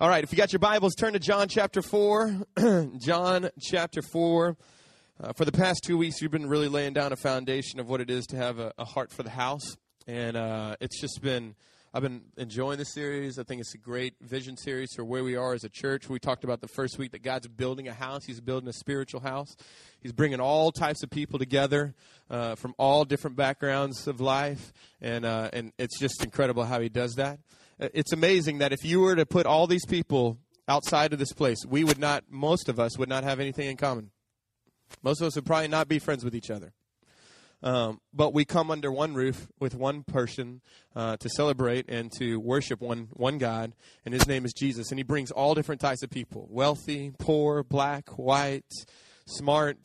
All right, if you got your Bibles, turn to John chapter 4. John chapter 4. Uh, for the past two weeks, we've been really laying down a foundation of what it is to have a, a heart for the house. And uh, it's just been, I've been enjoying the series. I think it's a great vision series for where we are as a church. We talked about the first week that God's building a house, He's building a spiritual house. He's bringing all types of people together uh, from all different backgrounds of life. And, uh, and it's just incredible how He does that. Uh, it's amazing that if you were to put all these people outside of this place, we would not, most of us would not have anything in common. Most of us would probably not be friends with each other. Um, but we come under one roof with one person uh, to celebrate and to worship one one God, and His name is Jesus. And He brings all different types of people: wealthy, poor, black, white, smart,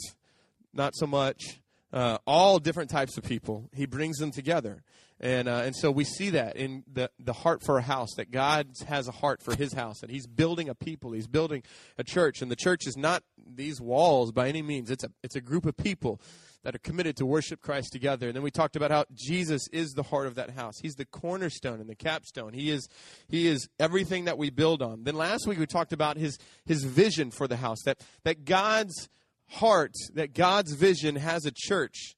not so much. Uh, all different types of people. He brings them together, and uh, and so we see that in the the heart for a house that God has a heart for His house, and He's building a people. He's building a church, and the church is not these walls by any means. It's a it's a group of people that are committed to worship Christ together. And then we talked about how Jesus is the heart of that house. He's the cornerstone and the capstone. He is he is everything that we build on. Then last week we talked about his his vision for the house that that God's heart, that God's vision has a church.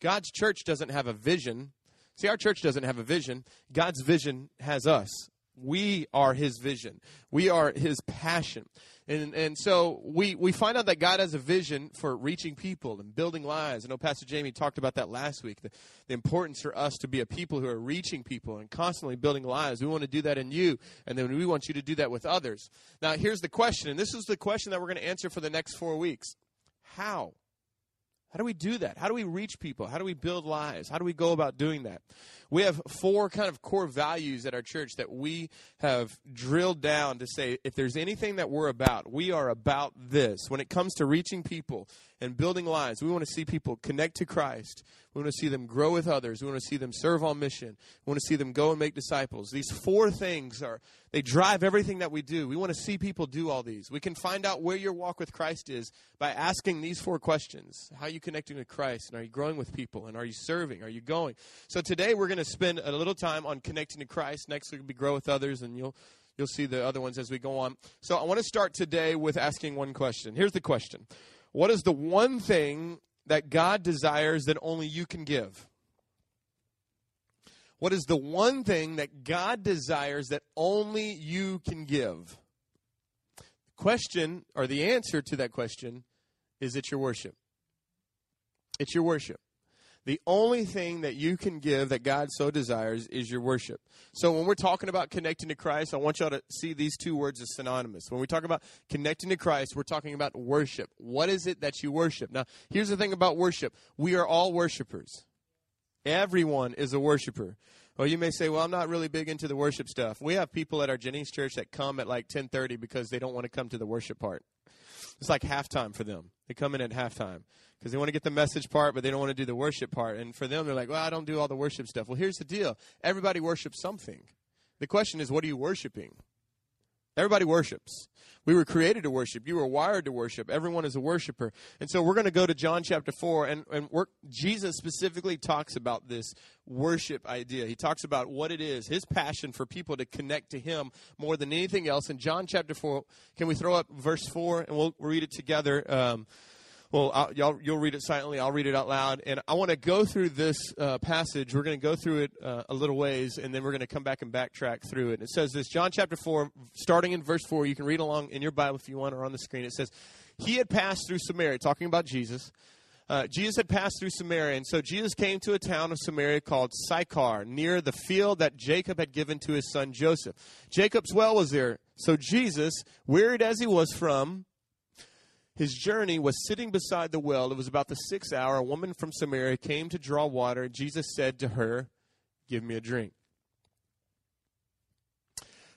God's church doesn't have a vision. See, our church doesn't have a vision. God's vision has us. We are his vision. We are his passion. And, and so we, we find out that God has a vision for reaching people and building lives. I know Pastor Jamie talked about that last week the, the importance for us to be a people who are reaching people and constantly building lives. We want to do that in you, and then we want you to do that with others. Now, here's the question, and this is the question that we're going to answer for the next four weeks How? How do we do that? How do we reach people? How do we build lives? How do we go about doing that? We have four kind of core values at our church that we have drilled down to say if there's anything that we're about, we are about this. When it comes to reaching people and building lives, we want to see people connect to Christ. We want to see them grow with others. We want to see them serve on mission. We want to see them go and make disciples. These four things are they drive everything that we do. We want to see people do all these. We can find out where your walk with Christ is by asking these four questions. How are you connecting with Christ? And are you growing with people? And are you serving? Are you going? So today we're going to spend a little time on connecting to Christ. Next week will be grow with others and you'll you'll see the other ones as we go on. So I want to start today with asking one question. Here's the question. What is the one thing that God desires that only you can give? What is the one thing that God desires that only you can give? The question, or the answer to that question, is it's your worship. It's your worship. The only thing that you can give that God so desires is your worship. So when we're talking about connecting to Christ, I want y'all to see these two words as synonymous. When we talk about connecting to Christ, we're talking about worship. What is it that you worship? Now, here's the thing about worship. We are all worshipers. Everyone is a worshiper. Well, you may say, "Well, I'm not really big into the worship stuff." We have people at our Jennings church that come at like 10:30 because they don't want to come to the worship part. It's like halftime for them. They come in at halftime because they want to get the message part, but they don't want to do the worship part. And for them, they're like, "Well, I don't do all the worship stuff." Well, here's the deal: everybody worships something. The question is, what are you worshiping? Everybody worships. We were created to worship. You were wired to worship. Everyone is a worshiper. And so we're going to go to John chapter 4, and, and Jesus specifically talks about this worship idea. He talks about what it is, his passion for people to connect to him more than anything else. In John chapter 4, can we throw up verse 4 and we'll read it together? Um, well, I'll, y'all, you'll read it silently. I'll read it out loud. And I want to go through this uh, passage. We're going to go through it uh, a little ways, and then we're going to come back and backtrack through it. And it says this John chapter 4, starting in verse 4. You can read along in your Bible if you want or on the screen. It says, He had passed through Samaria, talking about Jesus. Uh, Jesus had passed through Samaria, and so Jesus came to a town of Samaria called Sychar, near the field that Jacob had given to his son Joseph. Jacob's well was there. So Jesus, wearied as he was from his journey was sitting beside the well. It was about the sixth hour. A woman from Samaria came to draw water. Jesus said to her, Give me a drink.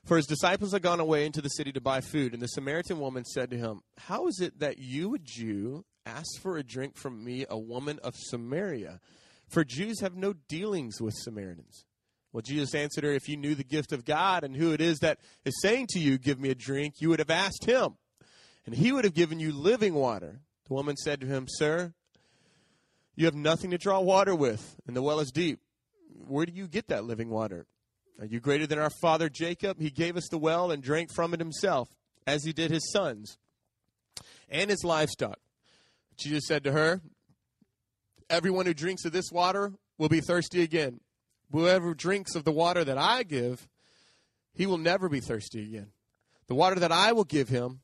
For his disciples had gone away into the city to buy food, and the Samaritan woman said to him, How is it that you, a Jew, ask for a drink from me, a woman of Samaria? For Jews have no dealings with Samaritans. Well, Jesus answered her, If you knew the gift of God and who it is that is saying to you, Give me a drink, you would have asked him and he would have given you living water. The woman said to him, Sir, you have nothing to draw water with, and the well is deep. Where do you get that living water? Are you greater than our father Jacob? He gave us the well and drank from it himself, as he did his sons and his livestock. Jesus said to her, Everyone who drinks of this water will be thirsty again. Whoever drinks of the water that I give, he will never be thirsty again. The water that I will give him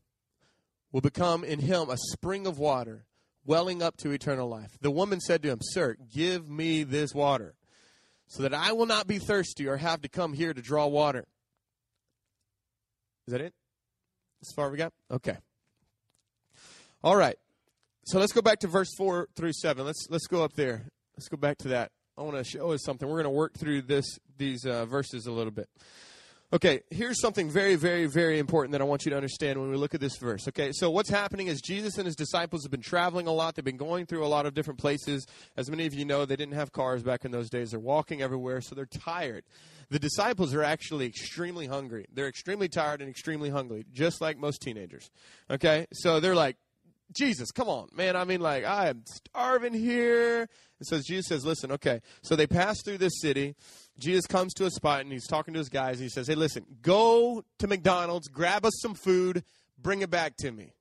will become in him a spring of water, welling up to eternal life. The woman said to him, Sir, give me this water, so that I will not be thirsty or have to come here to draw water. Is that it? As far we got? Okay. All right. So let's go back to verse 4 through 7. Let's let's go up there. Let's go back to that. I want to show us something. We're going to work through this these uh, verses a little bit. Okay, here's something very, very, very important that I want you to understand when we look at this verse. Okay, so what's happening is Jesus and his disciples have been traveling a lot. They've been going through a lot of different places. As many of you know, they didn't have cars back in those days. They're walking everywhere, so they're tired. The disciples are actually extremely hungry. They're extremely tired and extremely hungry, just like most teenagers. Okay, so they're like, Jesus, come on, man. I mean, like, I am starving here. And so Jesus says, listen, okay. So they pass through this city. Jesus comes to a spot and he's talking to his guys. And he says, hey, listen, go to McDonald's, grab us some food, bring it back to me.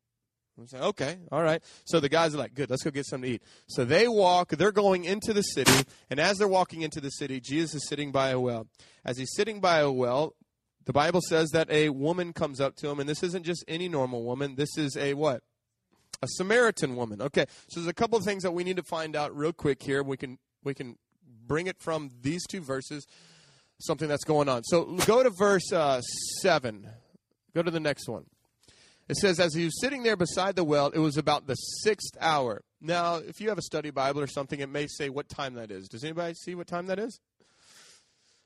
I say, okay, all right. So the guys are like, good, let's go get something to eat. So they walk, they're going into the city, and as they're walking into the city, Jesus is sitting by a well. As he's sitting by a well, the Bible says that a woman comes up to him, and this isn't just any normal woman. This is a what? A Samaritan woman. Okay, so there's a couple of things that we need to find out real quick here. We can we can bring it from these two verses, something that's going on. So go to verse uh, seven. Go to the next one. It says, as he was sitting there beside the well, it was about the sixth hour. Now, if you have a study Bible or something, it may say what time that is. Does anybody see what time that is?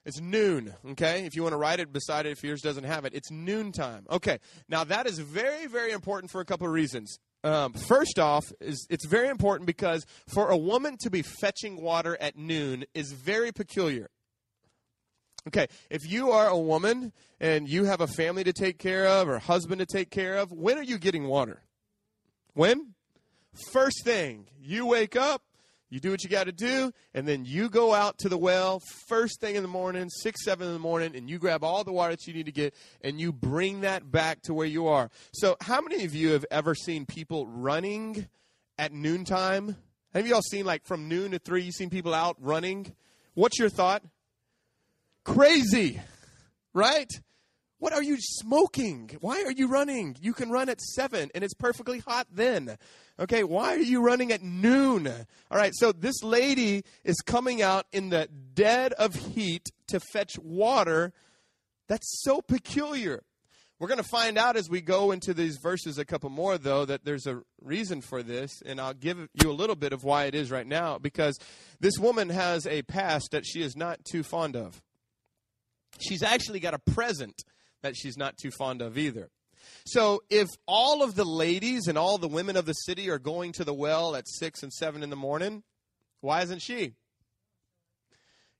It's noon, okay? If you want to write it beside it, if yours doesn't have it, it's noon time. Okay, now that is very, very important for a couple of reasons. Um, first off, is it's very important because for a woman to be fetching water at noon is very peculiar. Okay, if you are a woman and you have a family to take care of or husband to take care of, when are you getting water? When? First thing, you wake up, you do what you got to do, and then you go out to the well first thing in the morning, six, seven in the morning, and you grab all the water that you need to get, and you bring that back to where you are. So, how many of you have ever seen people running at noontime? Have you all seen like from noon to three? You seen people out running? What's your thought? Crazy, right? What are you smoking? Why are you running? You can run at seven, and it's perfectly hot then. Okay, why are you running at noon? All right, so this lady is coming out in the dead of heat to fetch water. That's so peculiar. We're going to find out as we go into these verses a couple more, though, that there's a reason for this, and I'll give you a little bit of why it is right now, because this woman has a past that she is not too fond of. She's actually got a present that she's not too fond of either. So if all of the ladies and all the women of the city are going to the well at six and seven in the morning, why isn't she?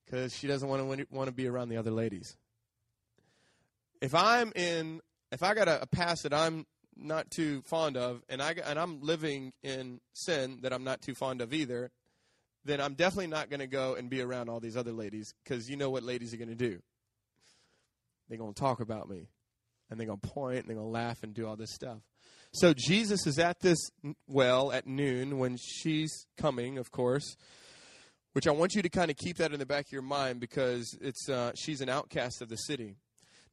Because she doesn't want to want to be around the other ladies. If I'm in, if I got a, a past that I'm not too fond of, and I and I'm living in sin that I'm not too fond of either, then I'm definitely not going to go and be around all these other ladies because you know what ladies are going to do. They're going to talk about me and they're going to point and they're going to laugh and do all this stuff. So Jesus is at this well at noon when she's coming, of course, which I want you to kind of keep that in the back of your mind because it's uh, she's an outcast of the city.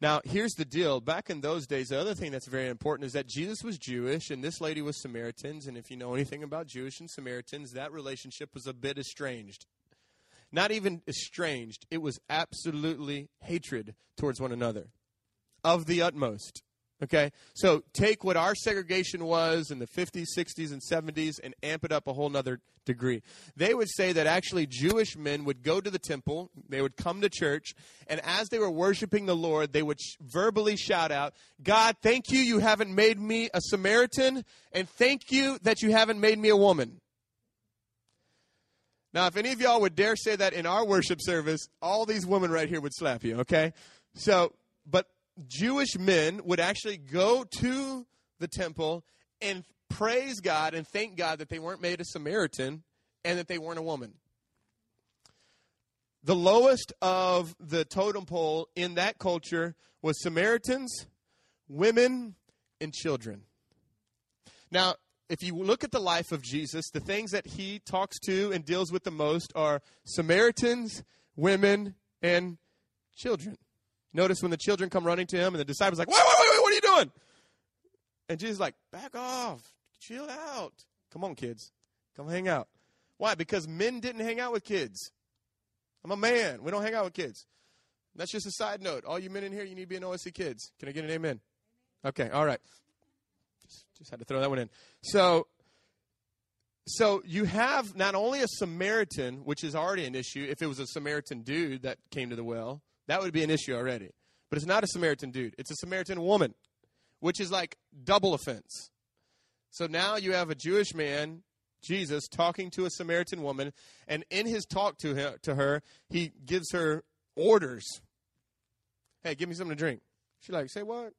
Now, here's the deal. Back in those days, the other thing that's very important is that Jesus was Jewish and this lady was Samaritans. And if you know anything about Jewish and Samaritans, that relationship was a bit estranged. Not even estranged, it was absolutely hatred towards one another of the utmost. Okay? So take what our segregation was in the 50s, 60s, and 70s and amp it up a whole nother degree. They would say that actually Jewish men would go to the temple, they would come to church, and as they were worshiping the Lord, they would sh- verbally shout out, God, thank you, you haven't made me a Samaritan, and thank you that you haven't made me a woman. Now, if any of y'all would dare say that in our worship service, all these women right here would slap you, okay? So, but Jewish men would actually go to the temple and praise God and thank God that they weren't made a Samaritan and that they weren't a woman. the lowest of the totem pole in that culture was Samaritans, women, and children. Now, if you look at the life of Jesus, the things that he talks to and deals with the most are Samaritans, women, and children. Notice when the children come running to him and the disciples like, wait, wait, wait, wait, what are you doing? And Jesus like, back off, chill out. Come on, kids. Come hang out. Why? Because men didn't hang out with kids. I'm a man. We don't hang out with kids. That's just a side note. All you men in here, you need to be an OSC kids. Can I get an amen? Okay, all right. Just, had to throw that one in. So, so you have not only a Samaritan, which is already an issue. If it was a Samaritan dude that came to the well, that would be an issue already. But it's not a Samaritan dude. It's a Samaritan woman, which is like double offense. So now you have a Jewish man Jesus talking to a Samaritan woman, and in his talk to her, to her, he gives her orders. Hey, give me something to drink. She's like, say what?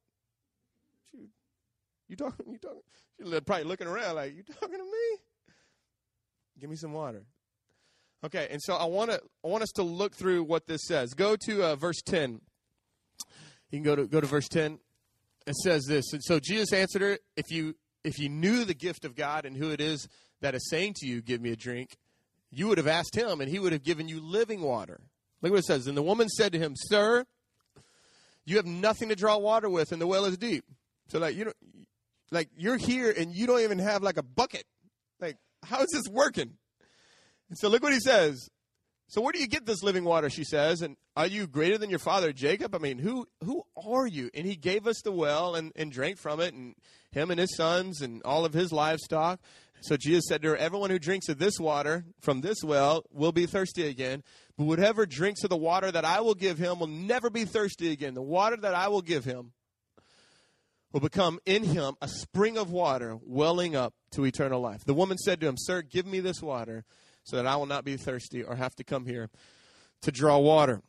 You talking? You talking? She's probably looking around like, you talking to me? Give me some water. Okay, and so I want to I want us to look through what this says. Go to uh, verse ten. You can go to go to verse ten. It says this. And so Jesus answered her, "If you if you knew the gift of God and who it is that is saying to you, Give me a drink, you would have asked him, and he would have given you living water. Look what it says. And the woman said to him, Sir, you have nothing to draw water with, and the well is deep. So, like, you know, like you're here and you don't even have like a bucket. Like, how is this working? And so, look what he says. So, where do you get this living water? She says, and are you greater than your father Jacob? I mean, who who are you? And he gave us the well and, and drank from it, and him and his sons and all of his livestock. So Jesus said to her, Everyone who drinks of this water from this well will be thirsty again. But whatever drinks of the water that I will give him will never be thirsty again. The water that I will give him will become in him a spring of water welling up to eternal life. The woman said to him, Sir, give me this water so that I will not be thirsty or have to come here to draw water.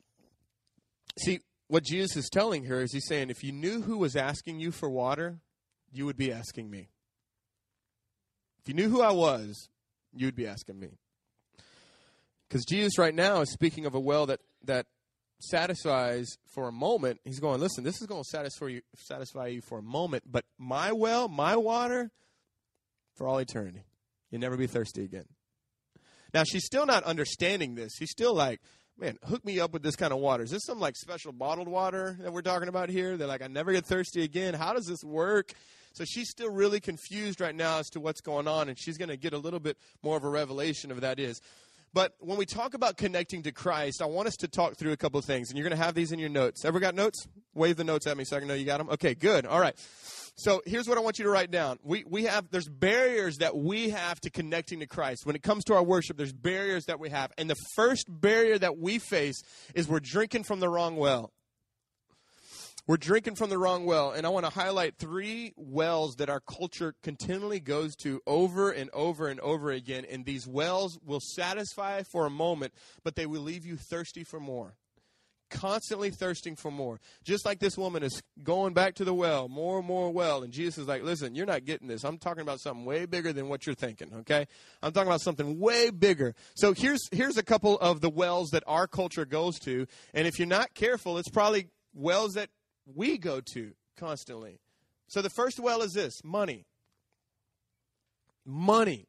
See, what Jesus is telling her is he's saying, if you knew who was asking you for water, you would be asking me. If you knew who I was, you'd be asking me. Because Jesus right now is speaking of a well that, that satisfies for a moment. He's going, listen, this is going to satisfy you, satisfy you for a moment, but my well, my water, for all eternity. You'll never be thirsty again. Now, she's still not understanding this. She's still like, man, hook me up with this kind of water. Is this some like special bottled water that we're talking about here? They're like, I never get thirsty again. How does this work? So she's still really confused right now as to what's going on, and she's going to get a little bit more of a revelation of that is. But when we talk about connecting to Christ, I want us to talk through a couple of things, and you're going to have these in your notes. Ever got notes? Wave the notes at me so I can know you got them. Okay, good. All right. So here's what I want you to write down. We, we have, there's barriers that we have to connecting to Christ. When it comes to our worship, there's barriers that we have. And the first barrier that we face is we're drinking from the wrong well. We're drinking from the wrong well. And I want to highlight three wells that our culture continually goes to over and over and over again. And these wells will satisfy for a moment, but they will leave you thirsty for more. Constantly thirsting for more. Just like this woman is going back to the well, more and more well. And Jesus is like, listen, you're not getting this. I'm talking about something way bigger than what you're thinking, okay? I'm talking about something way bigger. So here's, here's a couple of the wells that our culture goes to. And if you're not careful, it's probably wells that we go to constantly. So the first well is this money. Money.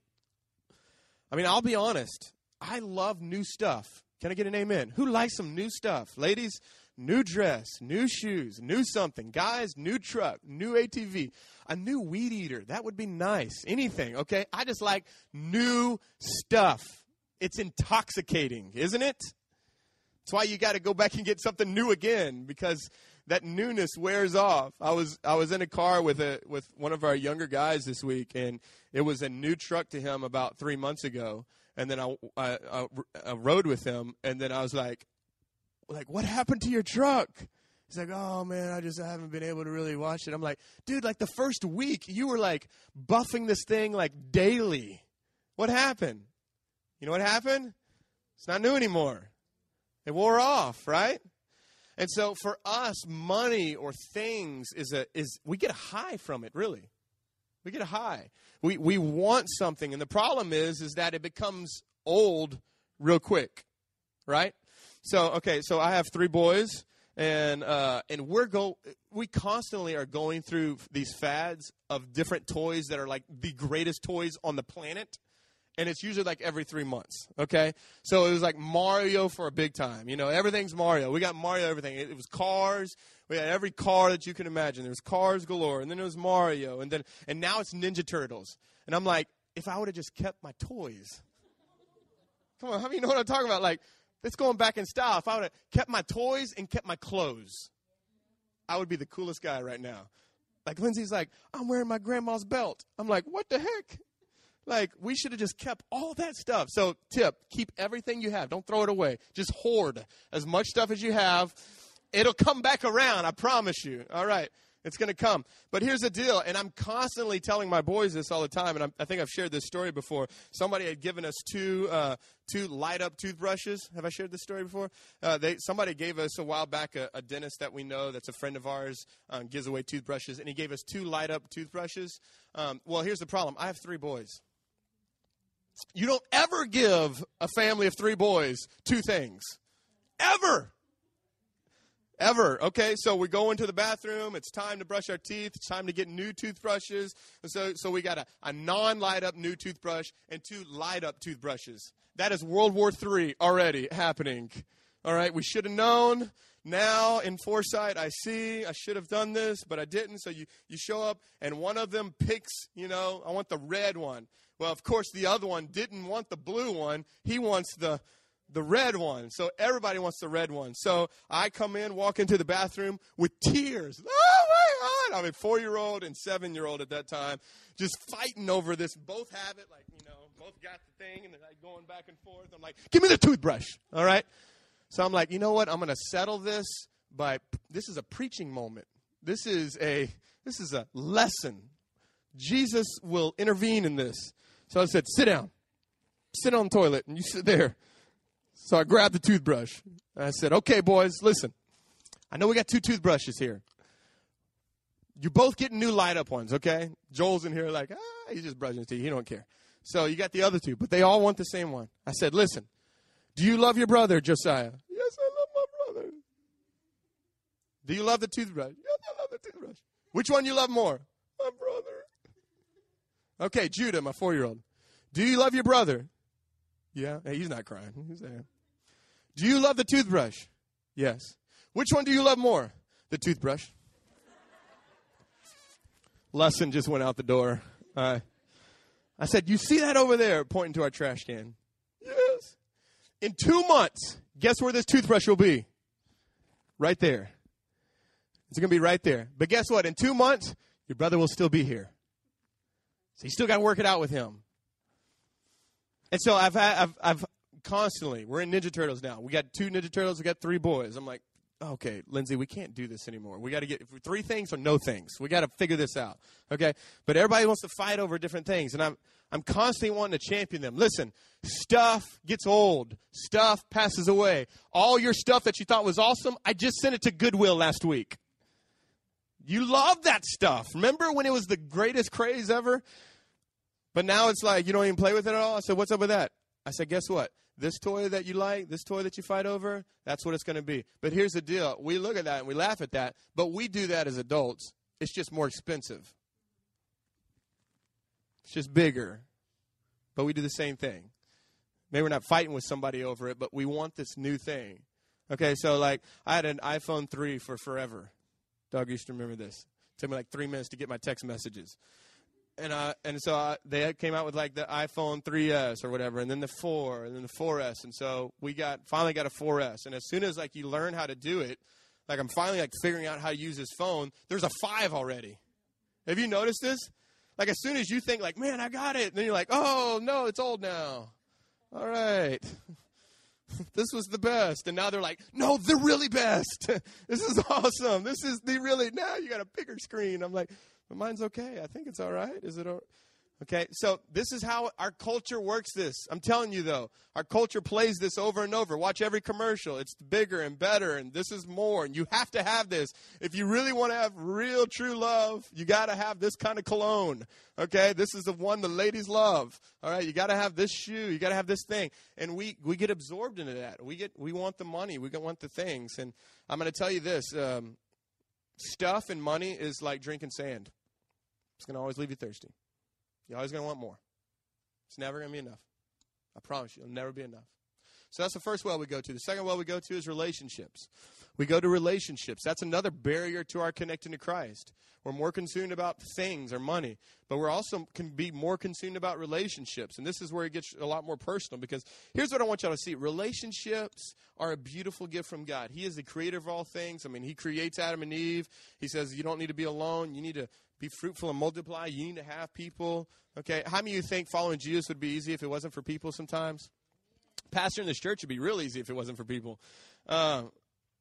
I mean, I'll be honest. I love new stuff. Can I get an amen? Who likes some new stuff? Ladies, new dress, new shoes, new something. Guys, new truck, new ATV, a new weed eater. That would be nice. Anything, okay? I just like new stuff. It's intoxicating, isn't it? That's why you got to go back and get something new again because that newness wears off. I was I was in a car with a with one of our younger guys this week, and it was a new truck to him about three months ago. And then I, I, I, I rode with him, and then I was like, like what happened to your truck? He's like, oh man, I just haven't been able to really watch it. I'm like, dude, like the first week you were like buffing this thing like daily. What happened? You know what happened? It's not new anymore. It wore off, right? And so for us, money or things is a is we get a high from it, really. We get a high. We we want something, and the problem is is that it becomes old real quick, right? So okay, so I have three boys, and uh, and we're go we constantly are going through these fads of different toys that are like the greatest toys on the planet and it's usually like every three months. Okay, so it was like Mario for a big time. You know, everything's Mario. We got Mario everything. It, it was cars. We had every car that you can imagine. There was cars galore, and then it was Mario, and then and now it's Ninja Turtles. And I'm like, if I would have just kept my toys. Come on, how many know what I'm talking about? Like, it's going back in style. If I would have kept my toys and kept my clothes, I would be the coolest guy right now. Like Lindsay's like, I'm wearing my grandma's belt. I'm like, what the heck? Like, we should have just kept all that stuff. So, tip keep everything you have. Don't throw it away. Just hoard as much stuff as you have. It'll come back around, I promise you. All right. It's going to come. But here's the deal, and I'm constantly telling my boys this all the time, and I'm, i think I've shared this story before. Somebody had given us two uh, two light up toothbrushes. Have I shared this story before? Uh, they somebody gave us a while back a, a, dentist that we know that's a friend of ours um, gives away toothbrushes, and he gave us two light up toothbrushes. Um, well, here's the problem. I have three boys. You don't ever give a family of three boys two things. Ever. Ever. Okay, so we go into the bathroom. It's time to brush our teeth. It's time to get new toothbrushes. So, so we got a, a non light up new toothbrush and two light up toothbrushes. That is World War III already happening. All right, we should have known. Now, in foresight, I see I should have done this, but I didn't. So you, you show up, and one of them picks, you know, I want the red one. Well, of course, the other one didn't want the blue one. He wants the the red one. So everybody wants the red one. So I come in, walk into the bathroom with tears. Oh my God! I'm a four year old and seven year old at that time, just fighting over this. Both have it, like you know, both got the thing, and they're like going back and forth. I'm like, give me the toothbrush. All right. So I'm like, you know what? I'm going to settle this by this is a preaching moment. This is a this is a lesson. Jesus will intervene in this. So I said, sit down. Sit on the toilet and you sit there. So I grabbed the toothbrush. And I said, okay, boys, listen. I know we got two toothbrushes here. You're both getting new light up ones, okay? Joel's in here like, ah, he's just brushing his teeth. He don't care. So you got the other two, but they all want the same one. I said, listen, do you love your brother, Josiah? Yes, I love my brother. Do you love the toothbrush? Yes, I love the toothbrush. Which one you love more? My brother. Okay, Judah, my four year old. Do you love your brother? Yeah. Hey, he's not crying. He's there. Do you love the toothbrush? Yes. Which one do you love more? The toothbrush. Lesson just went out the door. Uh, I said, You see that over there? Pointing to our trash can. Yes. In two months, guess where this toothbrush will be? Right there. It's going to be right there. But guess what? In two months, your brother will still be here. So you still got to work it out with him. And so I've I've, I've constantly, we're in Ninja Turtles now. We got two Ninja Turtles, we got three boys. I'm like, okay, Lindsay, we can't do this anymore. We got to get three things or no things. We got to figure this out. Okay. But everybody wants to fight over different things. And I'm, I'm constantly wanting to champion them. Listen, stuff gets old. Stuff passes away. All your stuff that you thought was awesome, I just sent it to Goodwill last week. You love that stuff. Remember when it was the greatest craze ever? But now it's like you don't even play with it at all. I said, What's up with that? I said, Guess what? This toy that you like, this toy that you fight over, that's what it's going to be. But here's the deal we look at that and we laugh at that, but we do that as adults. It's just more expensive, it's just bigger. But we do the same thing. Maybe we're not fighting with somebody over it, but we want this new thing. Okay, so like I had an iPhone 3 for forever. Doug used to remember this. It took me like three minutes to get my text messages and uh, and so they came out with like the iPhone 3s or whatever, and then the 4, and then the 4s, and so we got finally got a 4s, and as soon as like you learn how to do it, like I'm finally like figuring out how to use this phone. There's a five already. Have you noticed this? Like as soon as you think like, man, I got it, then you're like, oh no, it's old now. All right. this was the best. And now they're like, no, the really best. this is awesome. This is the really, now you got a bigger screen. I'm like, but mine's okay. I think it's all right. Is it all Okay, so this is how our culture works this. I'm telling you though, our culture plays this over and over. Watch every commercial. It's bigger and better and this is more and you have to have this. If you really want to have real true love, you got to have this kind of cologne. Okay? This is the one the ladies love. All right? You got to have this shoe, you got to have this thing. And we we get absorbed into that. We get we want the money, we want the things. And I'm going to tell you this, um, stuff and money is like drinking sand. It's going to always leave you thirsty. You're always going to want more. It's never going to be enough. I promise you, it'll never be enough. So that's the first well we go to. The second well we go to is relationships. We go to relationships. That's another barrier to our connecting to Christ. We're more consumed about things or money, but we're also can be more consumed about relationships. And this is where it gets a lot more personal because here's what I want y'all to see. Relationships are a beautiful gift from God. He is the creator of all things. I mean, he creates Adam and Eve. He says you don't need to be alone. You need to be fruitful and multiply. You need to have people. Okay. How many of you think following Jesus would be easy if it wasn't for people sometimes? Pastor in this church would be real easy if it wasn't for people. Uh,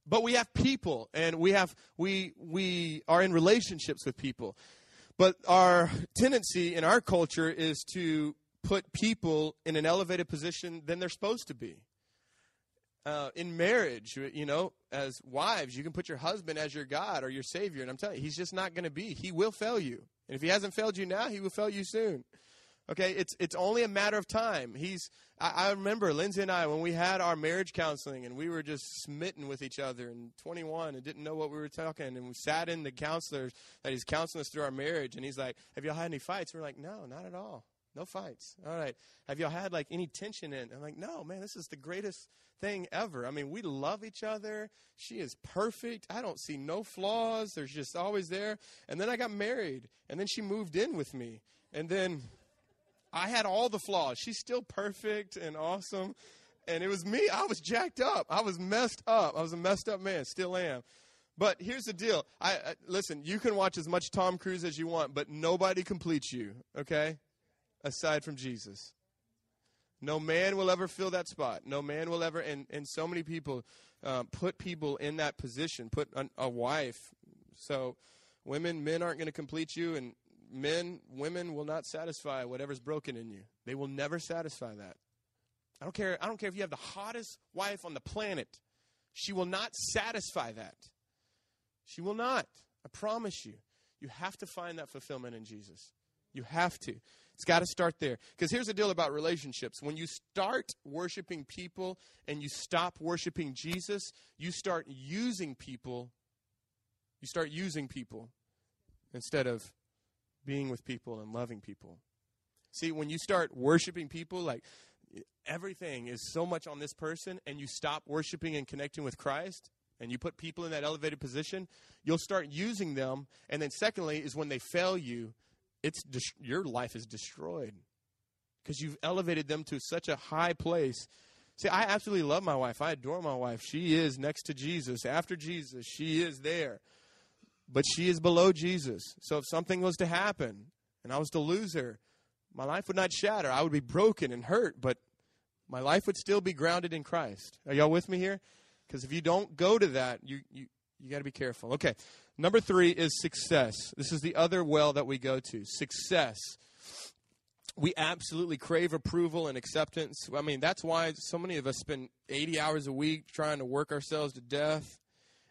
but we have people and we have we we are in relationships with people. But our tendency in our culture is to put people in an elevated position than they're supposed to be. Uh, in marriage, you know, as wives, you can put your husband as your God or your Savior, and I'm telling you, he's just not going to be. He will fail you, and if he hasn't failed you now, he will fail you soon. Okay, it's it's only a matter of time. He's. I, I, remember Lindsay and I when we had our marriage counseling, and we were just smitten with each other, and 21, and didn't know what we were talking, and we sat in the counselor that he's counseling us through our marriage, and he's like, "Have y'all had any fights?" we're like, "No, not at all, no fights." All right, have y'all had like any tension in? I'm like, "No, man, this is the greatest thing ever. I mean, we love each other. She is perfect. I don't see no flaws. There's just always there." And then I got married, and then she moved in with me, and then I had all the flaws. She's still perfect and awesome. And it was me. I was jacked up. I was messed up. I was a messed up man. Still am. But here's the deal. I, I listen. You can watch as much Tom Cruise as you want, but nobody completes you. Okay, aside from Jesus. No man will ever fill that spot. No man will ever. And and so many people uh, put people in that position. Put a, a wife. So women, men aren't going to complete you, and men, women will not satisfy whatever's broken in you. They will never satisfy that. I don't care. I don't care if you have the hottest wife on the planet. She will not satisfy that. She will not. I promise you. You have to find that fulfillment in Jesus. You have to. It's got to start there. Because here's the deal about relationships. When you start worshiping people and you stop worshiping Jesus, you start using people. You start using people instead of being with people and loving people. See, when you start worshiping people, like everything is so much on this person, and you stop worshiping and connecting with Christ, and you put people in that elevated position, you'll start using them. And then, secondly, is when they fail you, it's your life is destroyed because you've elevated them to such a high place. See, I absolutely love my wife. I adore my wife. She is next to Jesus. After Jesus, she is there but she is below Jesus. So if something was to happen and I was to lose her, my life would not shatter. I would be broken and hurt, but my life would still be grounded in Christ. Are y'all with me here? Because if you don't go to that, you, you, you got to be careful. Okay. Number three is success. This is the other well that we go to. Success. We absolutely crave approval and acceptance. I mean, that's why so many of us spend 80 hours a week trying to work ourselves to death.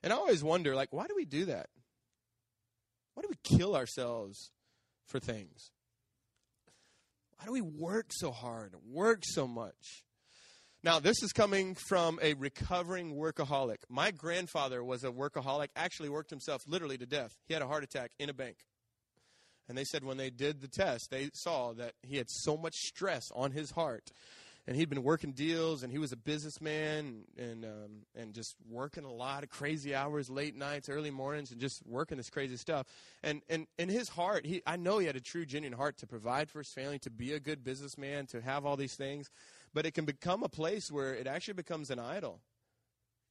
And I always wonder, like, why do we do that? Kill ourselves for things? Why do we work so hard, work so much? Now, this is coming from a recovering workaholic. My grandfather was a workaholic, actually worked himself literally to death. He had a heart attack in a bank. And they said when they did the test, they saw that he had so much stress on his heart and he'd been working deals and he was a businessman and um, and just working a lot of crazy hours late nights early mornings and just working this crazy stuff. And and in his heart he i know he had a true genuine heart to provide for his family to be a good businessman to have all these things but it can become a place where it actually becomes an idol.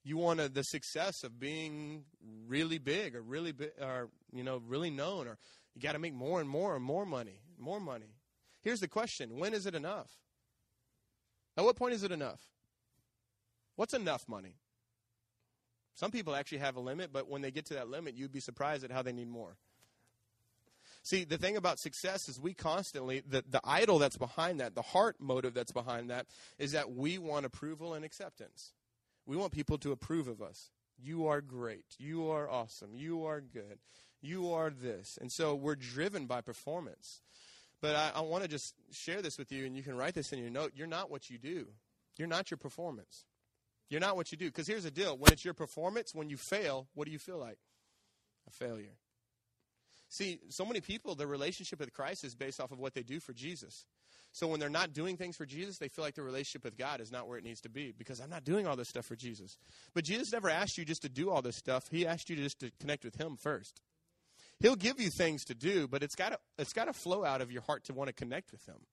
You want the success of being really big or really big or you know really known or you got to make more and more and more money more money. Here's the question when is it enough at what point is it enough? What's enough money? Some people actually have a limit, but when they get to that limit, you'd be surprised at how they need more. See, the thing about success is we constantly, the, the idol that's behind that, the heart motive that's behind that, is that we want approval and acceptance. We want people to approve of us. You are great. You are awesome. You are good. You are this. And so we're driven by performance. But I, I want to just share this with you, and you can write this in your note. You're not what you do, you're not your performance. You're not what you do. Because here's the deal when it's your performance, when you fail, what do you feel like? A failure. See, so many people, their relationship with Christ is based off of what they do for Jesus. So when they're not doing things for Jesus, they feel like their relationship with God is not where it needs to be because I'm not doing all this stuff for Jesus. But Jesus never asked you just to do all this stuff. He asked you just to connect with him first. He'll give you things to do, but it's got to it's got to flow out of your heart to want to connect with him.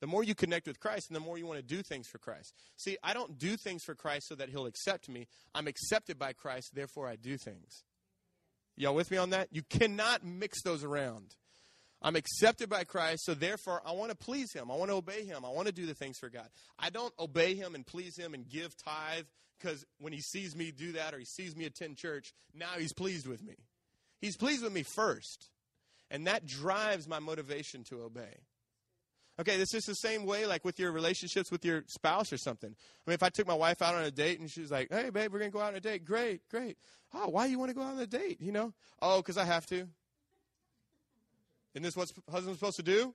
The more you connect with Christ, and the more you want to do things for Christ. See, I don't do things for Christ so that he'll accept me. I'm accepted by Christ, therefore I do things. Y'all with me on that? You cannot mix those around. I'm accepted by Christ, so therefore I want to please Him. I want to obey Him. I want to do the things for God. I don't obey Him and please Him and give tithe because when He sees me do that or He sees me attend church, now He's pleased with me. He's pleased with me first. And that drives my motivation to obey. Okay, this is the same way like with your relationships with your spouse or something. I mean, if I took my wife out on a date and she's like, hey, babe, we're going to go out on a date. Great, great. Oh, why do you want to go out on a date? You know? Oh, because I have to. Isn't this what husband's supposed to do?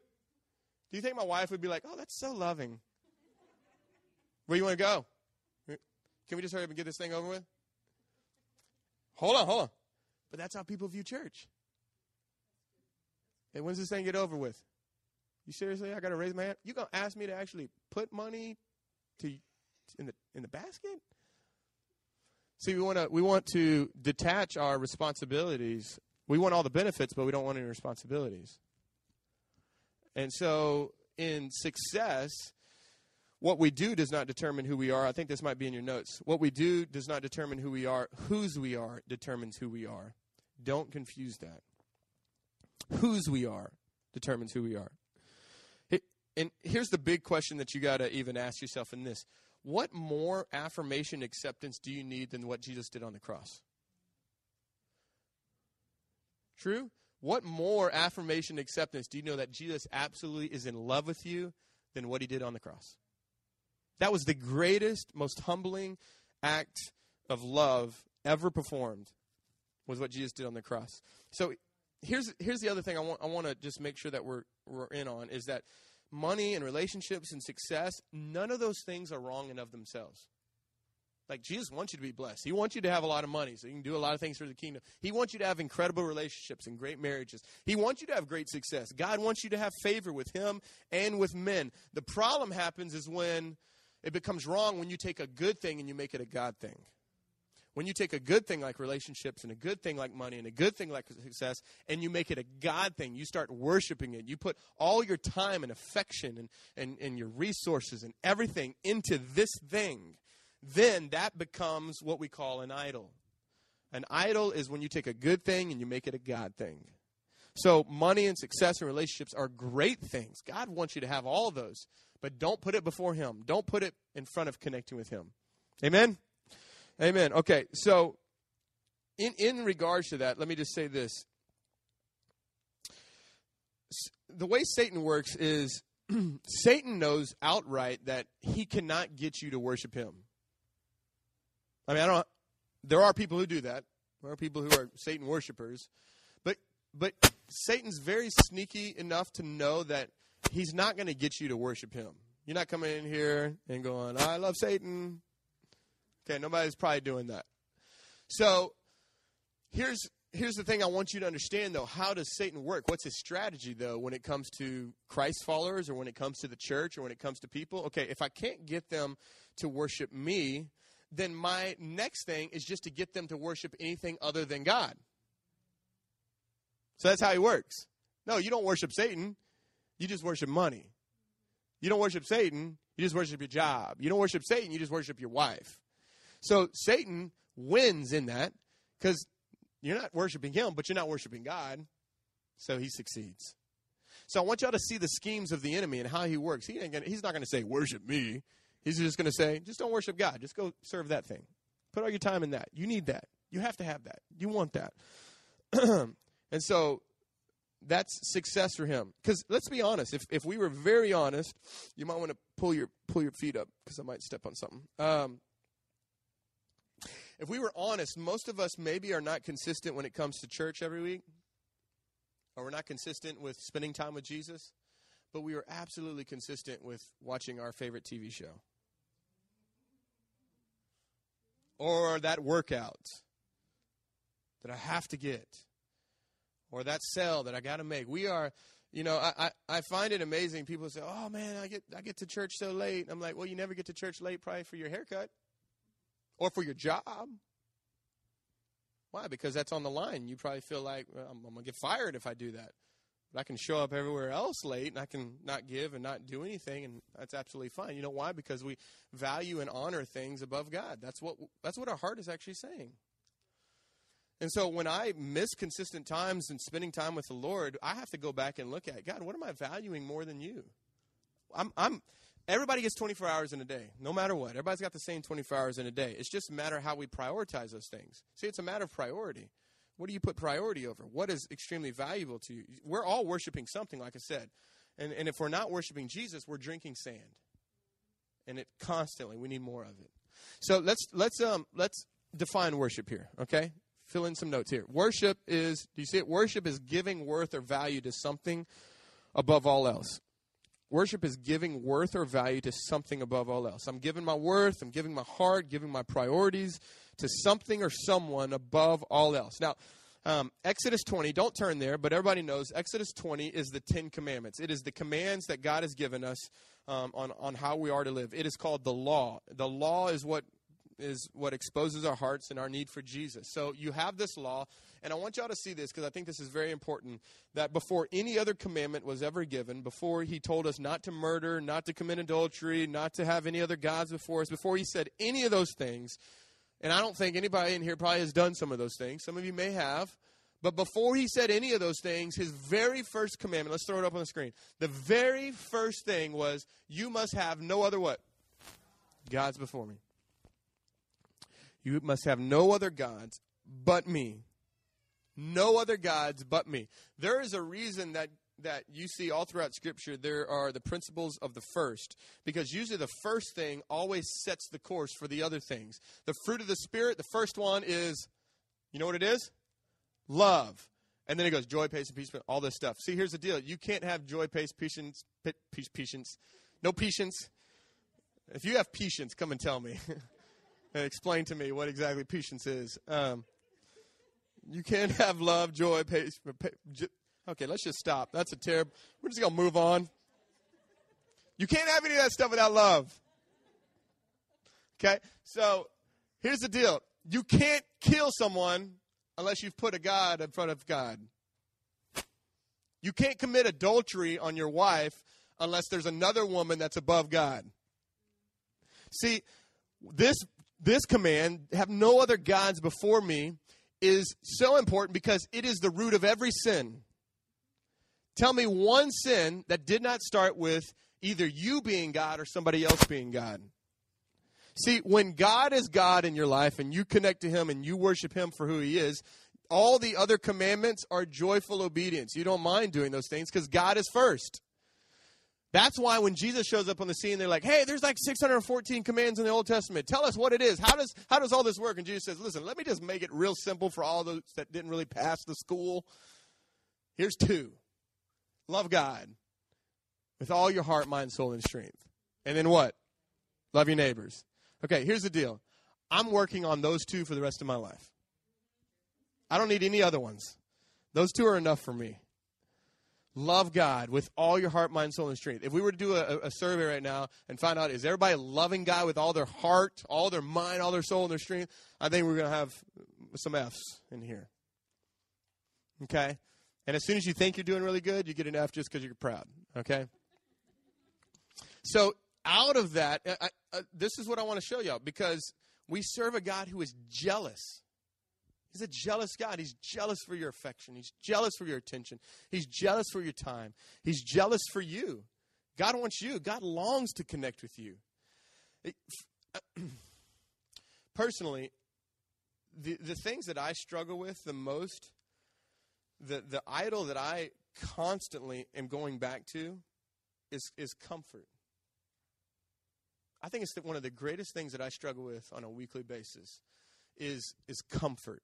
Do you think my wife would be like, oh, that's so loving? Where you want to go? Can we just hurry up and get this thing over with? Hold on, hold on. But that's how people view church. Hey, when's this thing get over with? You seriously? I got to raise my hand. You gonna ask me to actually put money to in the in the basket? See, we want to we want to detach our responsibilities. We want all the benefits, but we don't want any responsibilities. And so, in success, what we do does not determine who we are. I think this might be in your notes. What we do does not determine who we are. Whose we are determines who we are. Don't confuse that. Whose we are determines who we are. And here's the big question that you got to even ask yourself in this What more affirmation acceptance do you need than what Jesus did on the cross? True? What more affirmation acceptance do you know that Jesus absolutely is in love with you than what he did on the cross? That was the greatest, most humbling act of love ever performed was what Jesus did on the cross. So here's here's the other thing I want I want to just make sure that we're we're in on is that money and relationships and success, none of those things are wrong and of themselves. Like Jesus wants you to be blessed. He wants you to have a lot of money so you can do a lot of things for the kingdom. He wants you to have incredible relationships and great marriages. He wants you to have great success. God wants you to have favor with him and with men. The problem happens is when it becomes wrong when you take a good thing and you make it a God thing when you take a good thing like relationships and a good thing like money and a good thing like success and you make it a God thing, you start worshiping it. You put all your time and affection and, and, and your resources and everything into this thing, then that becomes what we call an idol. An idol is when you take a good thing and you make it a God thing. So, money and success and relationships are great things. God wants you to have all those, but don't put it before Him. Don't put it in front of connecting with Him. Amen? Amen. Okay, so in in regards to that, let me just say this. The way Satan works is Satan knows outright that he cannot get you to worship him. I mean, I don't there are people who do that. There are people who are Satan worshipers. But but Satan's very sneaky enough to know that he's not going to get you to worship him. You're not coming in here and going, "I love Satan." Okay, nobody's probably doing that. So here's here's the thing I want you to understand though. How does Satan work? What's his strategy though when it comes to Christ followers or when it comes to the church or when it comes to people? Okay, if I can't get them to worship me, then my next thing is just to get them to worship anything other than God. So that's how he works. No, you don't worship Satan. You just worship money. You don't worship Satan. You just worship your job. You don't worship Satan. You just worship your wife. So Satan wins in that because you're not worshiping him, but you're not worshiping God. So he succeeds. So I want y'all to see the schemes of the enemy and how he works. He ain't gonna, he's not going to say, worship me. He's just going to say, just don't worship God. Just go serve that thing. Put all your time in that. You need that. You have to have that. You want that. and so that's success for him. Because let's be honest, if, if we were very honest, you might want to pull your pull your feet up because I might step on something. Um, if we were honest, most of us maybe are not consistent when it comes to church every week, or we're not consistent with spending time with Jesus, but we are absolutely consistent with watching our favorite TV show or that workout that I have to get or that sell that I got to make. We are, you know, I, I, I, find it amazing. People say, "Oh man, I get I get to church so late." I'm like, "Well, you never get to church late, probably for your haircut or for your job." Why? Because that's on the line. You probably feel like well, I'm, I'm gonna get fired if I do that. But I can show up everywhere else late, and I can not give and not do anything, and that's absolutely fine. You know why? Because we value and honor things above God. That's what that's what our heart is actually saying. And so when I miss consistent times and spending time with the Lord, I have to go back and look at God, what am I valuing more than you? I'm, I'm everybody gets 24 hours in a day, no matter what. Everybody's got the same 24 hours in a day. It's just a matter of how we prioritize those things. See, it's a matter of priority. What do you put priority over? What is extremely valuable to you? We're all worshiping something, like I said. And, and if we're not worshiping Jesus, we're drinking sand. And it constantly, we need more of it. So let's let's um let's define worship here, okay? fill in some notes here. Worship is, do you see it? Worship is giving worth or value to something above all else. Worship is giving worth or value to something above all else. I'm giving my worth, I'm giving my heart, giving my priorities to something or someone above all else. Now, um, Exodus 20, don't turn there, but everybody knows Exodus 20 is the Ten Commandments. It is the commands that God has given us um, on, on how we are to live. It is called the law. The law is what is what exposes our hearts and our need for Jesus. So you have this law, and I want y'all to see this because I think this is very important that before any other commandment was ever given, before he told us not to murder, not to commit adultery, not to have any other gods before us, before he said any of those things, and I don't think anybody in here probably has done some of those things. Some of you may have. But before he said any of those things, his very first commandment, let's throw it up on the screen. The very first thing was, you must have no other what? Gods before me. You must have no other gods but me. No other gods but me. There is a reason that that you see all throughout scripture there are the principles of the first because usually the first thing always sets the course for the other things. The fruit of the spirit the first one is you know what it is? Love. And then it goes joy patience peace all this stuff. See here's the deal. You can't have joy patience patience patience. No patience. If you have patience come and tell me explain to me what exactly patience is. Um, you can't have love, joy, patience. Okay, let's just stop. That's a terrible. We're just gonna move on. You can't have any of that stuff without love. Okay, so here's the deal: you can't kill someone unless you've put a God in front of God. You can't commit adultery on your wife unless there's another woman that's above God. See, this this command, have no other gods before me, is so important because it is the root of every sin. Tell me one sin that did not start with either you being God or somebody else being God. See, when God is God in your life and you connect to Him and you worship Him for who He is, all the other commandments are joyful obedience. You don't mind doing those things because God is first. That's why when Jesus shows up on the scene, they're like, "Hey, there's like 614 commands in the Old Testament. Tell us what it is. How does how does all this work?" And Jesus says, "Listen, let me just make it real simple for all those that didn't really pass the school. Here's two: love God with all your heart, mind, soul, and strength, and then what? Love your neighbors. Okay, here's the deal. I'm working on those two for the rest of my life. I don't need any other ones. Those two are enough for me love God with all your heart, mind, soul, and strength. If we were to do a, a, survey right now and find out is everybody loving God with all their heart, all their mind, all their soul, and their strength, I think we're going to have some F's in here. Okay? And as soon as you think you're doing really good, you get an F just because you're proud. Okay? So, out of that, I, I, uh, this is what I want to show y'all because we serve a God who is jealous He's a jealous God. He's jealous for your affection. He's jealous for your attention. He's jealous for your time. He's jealous for you. God wants you. God longs to connect with you. personally, the, the things that I struggle with the most, the, the idol that I constantly am going back to is, is comfort. I think it's one of the greatest things that I struggle with on a weekly basis is, is comfort.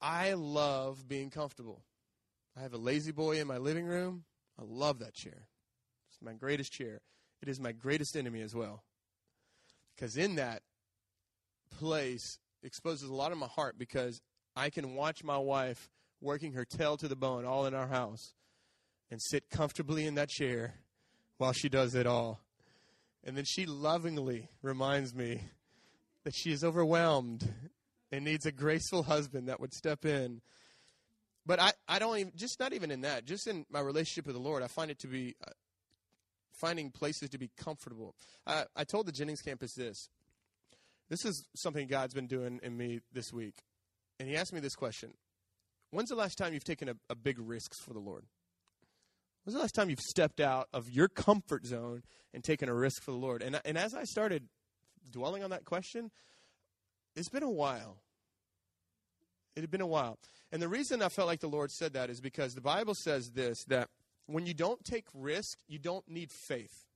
I love being comfortable. I have a La-Z-Boy in my living room. I love that chair. It's my greatest chair. It is my greatest enemy as well. Because in that place exposes a lot of my heart because I can watch my wife working her tail to the bone all in our house and sit comfortably in that chair while she does it all. And then she lovingly reminds me that she is overwhelmed and needs a graceful husband that would step in. But I, I don't even, just not even in that, just in my relationship with the Lord, I find it to be uh, finding places to be comfortable. I, I told the Jennings campus this. This is something God's been doing in me this week. And he asked me this question When's the last time you've taken a, a big risk for the Lord? When's the last time you've stepped out of your comfort zone and taken a risk for the Lord? And, and as I started dwelling on that question, it's been a while. It had been a while. And the reason I felt like the Lord said that is because the Bible says this that when you don't take risk, you don't need faith.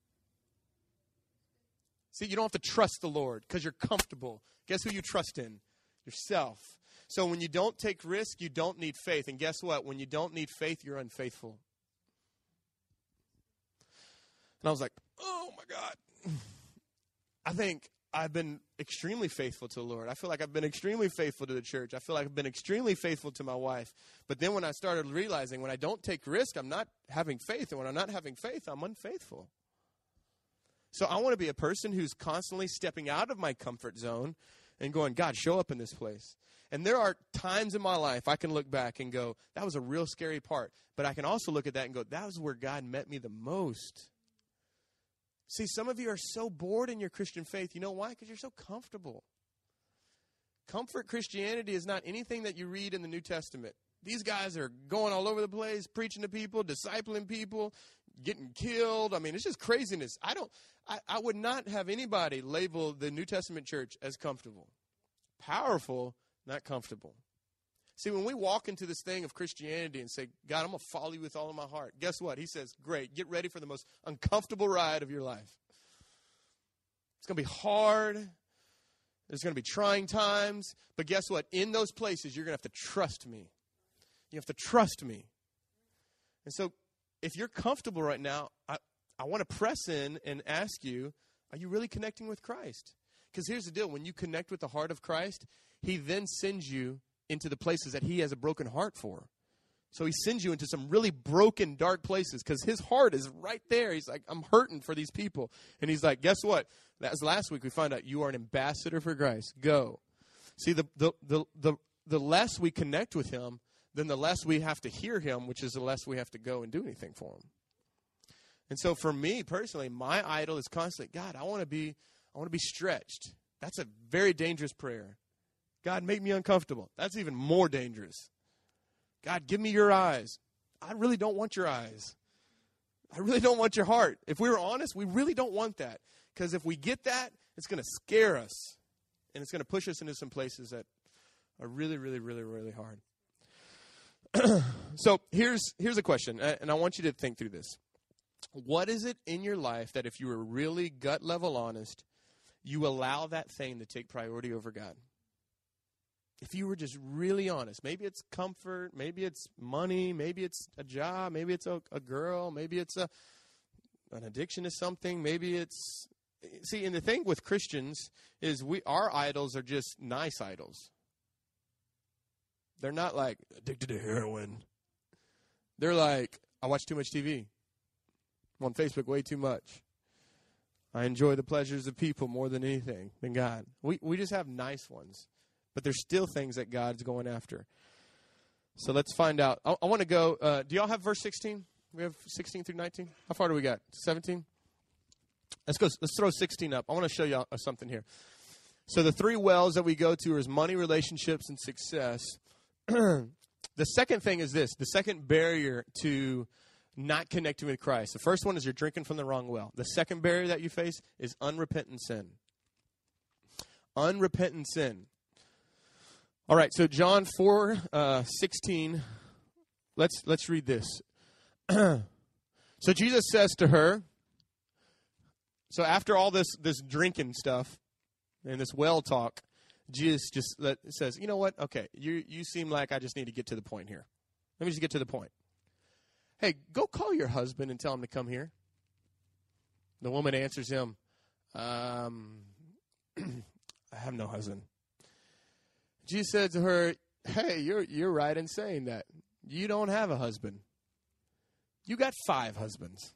See, you don't have to trust the Lord because you're comfortable. Guess who you trust in? Yourself. So when you don't take risk, you don't need faith. And guess what? When you don't need faith, you're unfaithful. And I was like, oh my God. I think I've been extremely faithful to the Lord. I feel like I've been extremely faithful to the church. I feel like I've been extremely faithful to my wife. But then when I started realizing when I don't take risk, I'm not having faith. And when I'm not having faith, I'm unfaithful. So I want to be a person who's constantly stepping out of my comfort zone and going, God, show up in this place. And there are times in my life I can look back and go, that was a real scary part. But I can also look at that and go, that was where God met me the most. See, some of you are so bored in your Christian faith. You know why? Because you're so comfortable. Comfort Christianity is not anything that you read in the New Testament. These guys are going all over the place, preaching to people, discipling people, getting killed. I mean, it's just craziness. I don't I, I would not have anybody label the New Testament church as comfortable. Powerful, not comfortable. See, when we walk into this thing of Christianity and say, God, I'm going to follow you with all of my heart, guess what? He says, Great, get ready for the most uncomfortable ride of your life. It's going to be hard. There's going to be trying times. But guess what? In those places, you're going to have to trust me. You have to trust me. And so, if you're comfortable right now, I, I want to press in and ask you, are you really connecting with Christ? Because here's the deal when you connect with the heart of Christ, he then sends you into the places that he has a broken heart for. So he sends you into some really broken, dark places because his heart is right there. He's like, I'm hurting for these people. And he's like, guess what? That was last week we found out you are an ambassador for Christ. Go. See, the, the, the, the, the less we connect with him, then the less we have to hear him, which is the less we have to go and do anything for him. And so for me personally, my idol is constantly, God, I want to be, I want to be stretched. That's a very dangerous prayer. God, make me uncomfortable. That's even more dangerous. God, give me your eyes. I really don't want your eyes. I really don't want your heart. If we were honest, we really don't want that. Because if we get that, it's going to scare us. And it's going to push us into some places that are really, really, really, really hard. so here's here's a question, and I want you to think through this. What is it in your life that if you were really gut level honest, you allow that thing to take priority over God? If you were just really honest, maybe it's comfort, maybe it's money, maybe it's a job, maybe it's a, a girl, maybe it's a an addiction to something, maybe it's see. And the thing with Christians is we our idols are just nice idols. They're not like addicted to heroin. They're like I watch too much TV. I'm on Facebook way too much. I enjoy the pleasures of people more than anything than God. We we just have nice ones. But there's still things that God's going after. So let's find out. I, I want to go. Uh, do y'all have verse 16? We have 16 through 19. How far do we got? 17. Let's go. Let's throw 16 up. I want to show y'all something here. So the three wells that we go to is money, relationships, and success. the second thing is this: the second barrier to not connecting with Christ. The first one is you're drinking from the wrong well. The second barrier that you face is unrepentant sin. Unrepentant sin. All right, so John 4 uh, 16 let's let's read this. so Jesus says to her, so after all this this drinking stuff and this well talk, Jesus just let, says, "You know what? Okay, you you seem like I just need to get to the point here. Let me just get to the point. Hey, go call your husband and tell him to come here." The woman answers him, um, "I have no husband." Jesus said to her, "Hey, you're you're right in saying that. You don't have a husband. You got five husbands."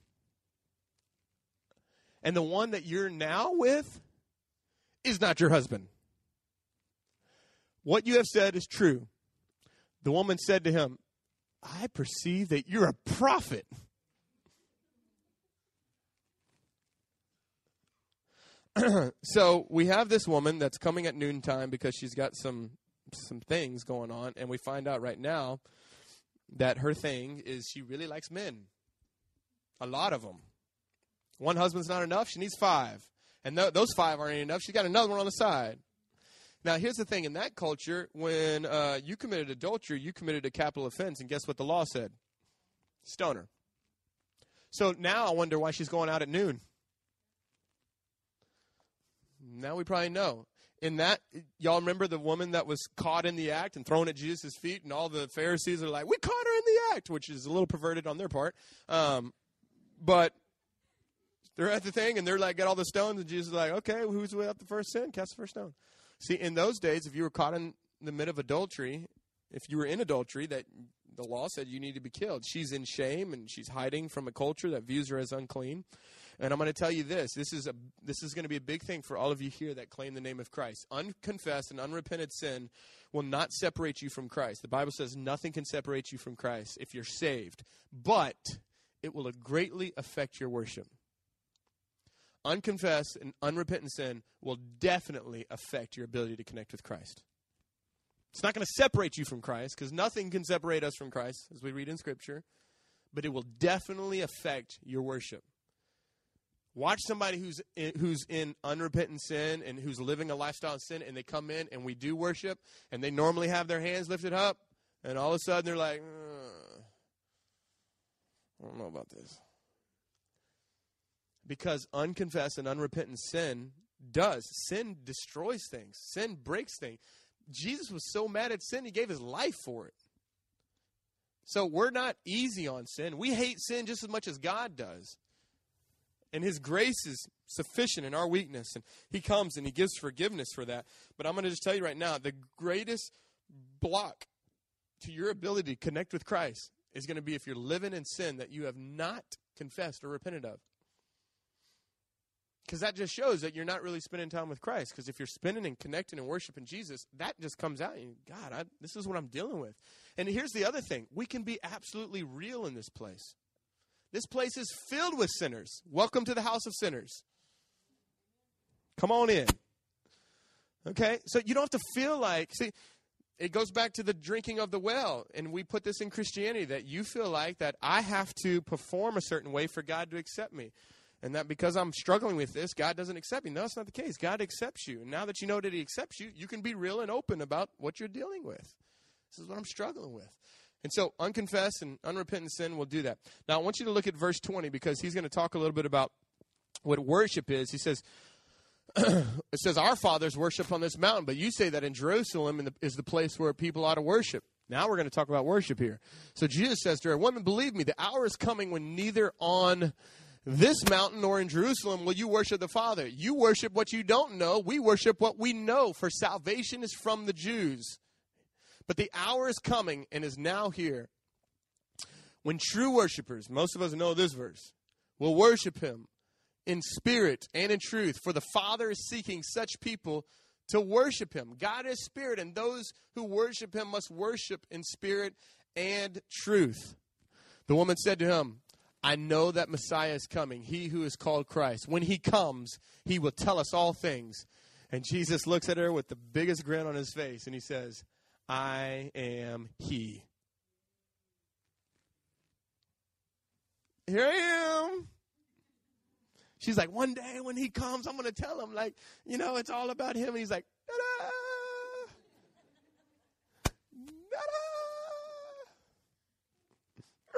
And the one that you're now with is not your husband. What you have said is true. The woman said to him, I perceive that you're a prophet. so we have this woman that's coming at noontime because she's got some some things going on, and we find out right now that her thing is she really likes men, a lot of them. One husband's not enough; she needs five, and th- those five aren't enough. She's got another one on the side. Now, here's the thing in that culture, when uh, you committed adultery, you committed a capital offense, and guess what the law said? Stoner. So now I wonder why she's going out at noon. Now we probably know. In that, y'all remember the woman that was caught in the act and thrown at Jesus' feet, and all the Pharisees are like, "We caught her in the act," which is a little perverted on their part. Um, but they're at the thing, and they're like, "Got all the stones," and Jesus is like, "Okay, who's up the first sin? Cast the first stone." See, in those days, if you were caught in the mid of adultery, if you were in adultery, that the law said you need to be killed. She's in shame and she's hiding from a culture that views her as unclean. And I'm going to tell you this: this is a this is going to be a big thing for all of you here that claim the name of Christ. Unconfessed and unrepented sin will not separate you from Christ. The Bible says nothing can separate you from Christ if you're saved, but it will greatly affect your worship unconfessed and unrepentant sin will definitely affect your ability to connect with Christ. It's not going to separate you from Christ because nothing can separate us from Christ, as we read in Scripture, but it will definitely affect your worship. Watch somebody who's in, who's in unrepentant sin and who's living a lifestyle of sin, and they come in and we do worship, and they normally have their hands lifted up, and all of a sudden they're like, uh, I don't know about this because unconfessed and unrepentant sin does. Sin destroys things, sin breaks things. Jesus was so mad at sin, he gave his life for it. So we're not easy on sin. We hate sin just as much as God does. And his grace is sufficient in our weakness. And he comes and he gives forgiveness for that. But I'm going to just tell you right now the greatest block to your ability to connect with Christ is going to be if you're living in sin that you have not confessed or repented of. Because that just shows that you're not really spending time with Christ. Because if you're spending and connecting and worshiping Jesus, that just comes out. God, I, this is what I'm dealing with. And here's the other thing we can be absolutely real in this place. This place is filled with sinners. Welcome to the house of sinners. Come on in. Okay? So you don't have to feel like, see, it goes back to the drinking of the well. And we put this in Christianity that you feel like that I have to perform a certain way for God to accept me and that because I'm struggling with this, God doesn't accept me. No, that's not the case. God accepts you. And now that you know that He accepts you, you can be real and open about what you're dealing with. This is what I'm struggling with. And so, unconfessed and unrepentant sin will do that. Now, I want you to look at verse 20 because he's going to talk a little bit about what worship is. He says, it says, Our fathers worship on this mountain, but you say that in Jerusalem is the place where people ought to worship. Now we're going to talk about worship here. So Jesus says to her, Woman, believe me, the hour is coming when neither on this mountain or in Jerusalem will you worship the Father. You worship what you don't know. We worship what we know, for salvation is from the Jews. But the hour is coming and is now here when true worshipers, most of us know this verse, will worship him in spirit and in truth. For the Father is seeking such people to worship him. God is spirit, and those who worship him must worship in spirit and truth. The woman said to him, I know that Messiah is coming, he who is called Christ. When he comes, he will tell us all things. And Jesus looks at her with the biggest grin on his face and he says, I am he. Here I am. She's like, one day when he comes, I'm going to tell him, like, you know, it's all about him. And he's like, da-da, da-da.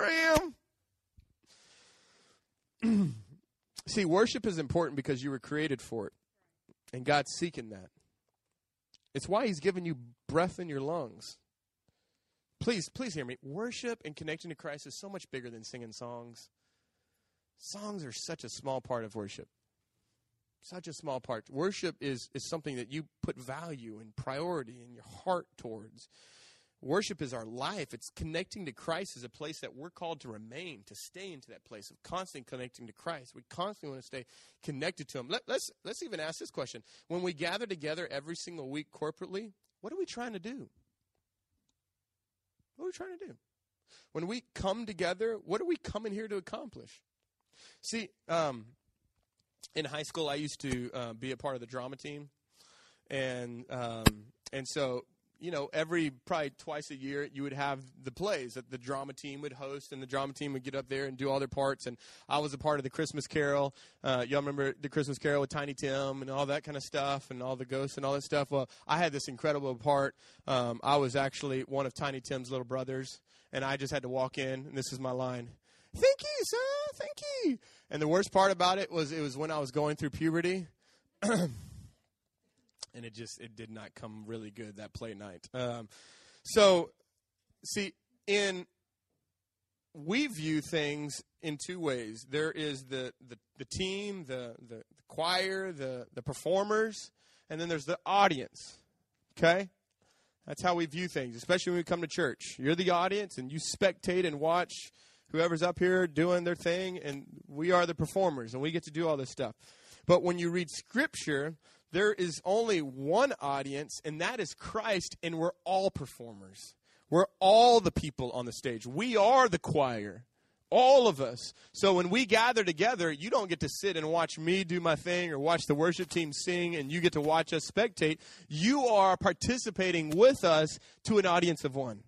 I am. See, worship is important because you were created for it. And God's seeking that. It's why He's given you breath in your lungs. Please, please hear me. Worship and connecting to Christ is so much bigger than singing songs. Songs are such a small part of worship. Such a small part. Worship is, is something that you put value and priority in your heart towards. Worship is our life. It's connecting to Christ is a place that we're called to remain, to stay into that place of constant connecting to Christ. We constantly want to stay connected to Him. Let, let's let's even ask this question: When we gather together every single week corporately, what are we trying to do? What are we trying to do? When we come together, what are we coming here to accomplish? See, um, in high school, I used to uh, be a part of the drama team, and um, and so you know, every probably twice a year, you would have the plays that the drama team would host, and the drama team would get up there and do all their parts. And I was a part of the Christmas Carol. Uh, y'all remember the Christmas Carol with Tiny Tim and all that kind of stuff, and all the ghosts and all that stuff. Well, I had this incredible part. Um, I was actually one of Tiny Tim's little brothers, and I just had to walk in, and this is my line. Thank you, sir. Thank you. And the worst part about it was it was when I was going through puberty. and it just it did not come really good that play night. Um, so, see, in we view things in two ways. There is the the, the team, the, the the choir, the the performers, and then there's the audience. Okay, that's how we view things, especially when we come to church. You're the audience, and you spectate and watch whoever's up here doing their thing, and we are the performers, and we get to do all this stuff. But when you read Scripture, there is only one audience, and that is Christ, and we're all performers. We're all the people on the stage. We are the choir. All of us. So when we gather together, you don't get to sit and watch me do my thing or watch the worship team sing and you get to watch us spectate. You are participating with us to an audience of one.